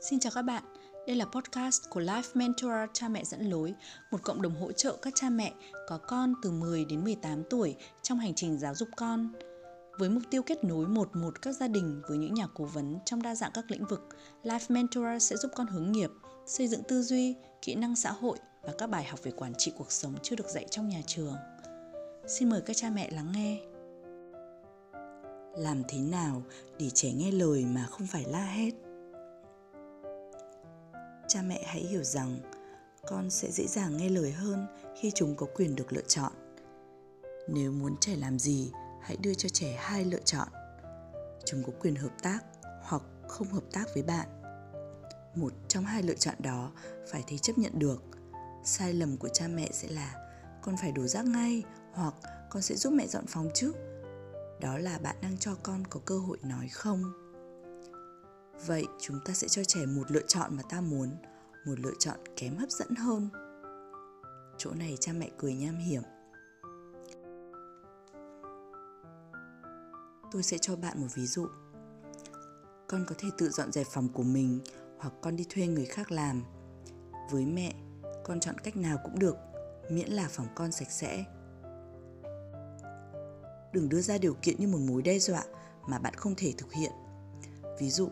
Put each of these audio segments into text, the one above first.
Xin chào các bạn, đây là podcast của Life Mentor Cha mẹ dẫn lối, một cộng đồng hỗ trợ các cha mẹ có con từ 10 đến 18 tuổi trong hành trình giáo dục con. Với mục tiêu kết nối một một các gia đình với những nhà cố vấn trong đa dạng các lĩnh vực, Life Mentor sẽ giúp con hướng nghiệp, xây dựng tư duy, kỹ năng xã hội và các bài học về quản trị cuộc sống chưa được dạy trong nhà trường. Xin mời các cha mẹ lắng nghe. Làm thế nào để trẻ nghe lời mà không phải la hét? Cha mẹ hãy hiểu rằng con sẽ dễ dàng nghe lời hơn khi chúng có quyền được lựa chọn. Nếu muốn trẻ làm gì, hãy đưa cho trẻ hai lựa chọn. Chúng có quyền hợp tác hoặc không hợp tác với bạn. Một trong hai lựa chọn đó phải thấy chấp nhận được. Sai lầm của cha mẹ sẽ là con phải đổ rác ngay hoặc con sẽ giúp mẹ dọn phòng trước đó là bạn đang cho con có cơ hội nói không vậy chúng ta sẽ cho trẻ một lựa chọn mà ta muốn, một lựa chọn kém hấp dẫn hơn. Chỗ này cha mẹ cười nham hiểm. Tôi sẽ cho bạn một ví dụ. Con có thể tự dọn dẹp phòng của mình hoặc con đi thuê người khác làm. Với mẹ, con chọn cách nào cũng được, miễn là phòng con sạch sẽ. Đừng đưa ra điều kiện như một mối đe dọa mà bạn không thể thực hiện. Ví dụ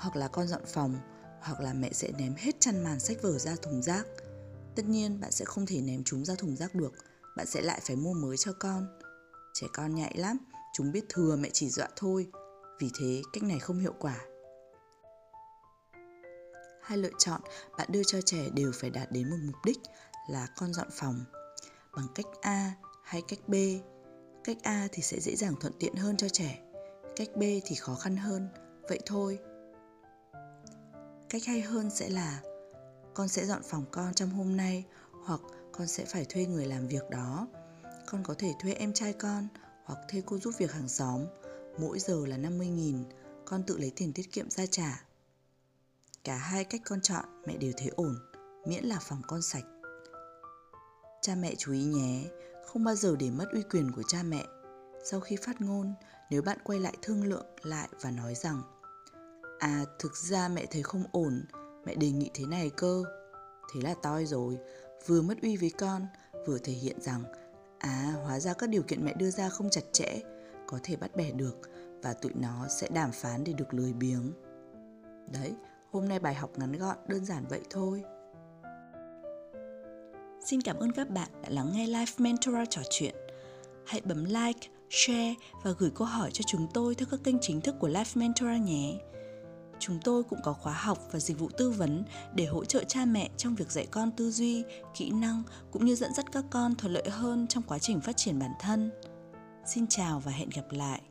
hoặc là con dọn phòng, hoặc là mẹ sẽ ném hết chăn màn sách vở ra thùng rác. Tất nhiên, bạn sẽ không thể ném chúng ra thùng rác được. Bạn sẽ lại phải mua mới cho con. Trẻ con nhạy lắm, chúng biết thừa mẹ chỉ dọa thôi. Vì thế, cách này không hiệu quả. Hai lựa chọn, bạn đưa cho trẻ đều phải đạt đến một mục đích là con dọn phòng. Bằng cách a hay cách b, cách a thì sẽ dễ dàng thuận tiện hơn cho trẻ, cách b thì khó khăn hơn. Vậy thôi cách hay hơn sẽ là con sẽ dọn phòng con trong hôm nay hoặc con sẽ phải thuê người làm việc đó. Con có thể thuê em trai con hoặc thuê cô giúp việc hàng xóm. Mỗi giờ là 50.000 con tự lấy tiền tiết kiệm ra trả. Cả hai cách con chọn, mẹ đều thấy ổn, miễn là phòng con sạch. Cha mẹ chú ý nhé, không bao giờ để mất uy quyền của cha mẹ. Sau khi phát ngôn, nếu bạn quay lại thương lượng lại và nói rằng À thực ra mẹ thấy không ổn. Mẹ đề nghị thế này cơ. Thế là toi rồi. Vừa mất uy với con Vừa thể hiện rằng À hóa ra các điều kiện mẹ đưa ra không chặt chẽ Có thể bắt bẻ được Và tụi nó sẽ đàm phán để được lười biếng. Đấy Hôm nay bài học ngắn gọn đơn giản vậy thôi. Xin cảm ơn các bạn đã lắng nghe Life Mentor trò chuyện. Hãy bấm like, share và gửi câu hỏi cho chúng tôi theo các kênh chính thức của Life Mentor nhé chúng tôi cũng có khóa học và dịch vụ tư vấn để hỗ trợ cha mẹ trong việc dạy con tư duy, kỹ năng cũng như dẫn dắt các con thuận lợi hơn trong quá trình phát triển bản thân. Xin chào và hẹn gặp lại!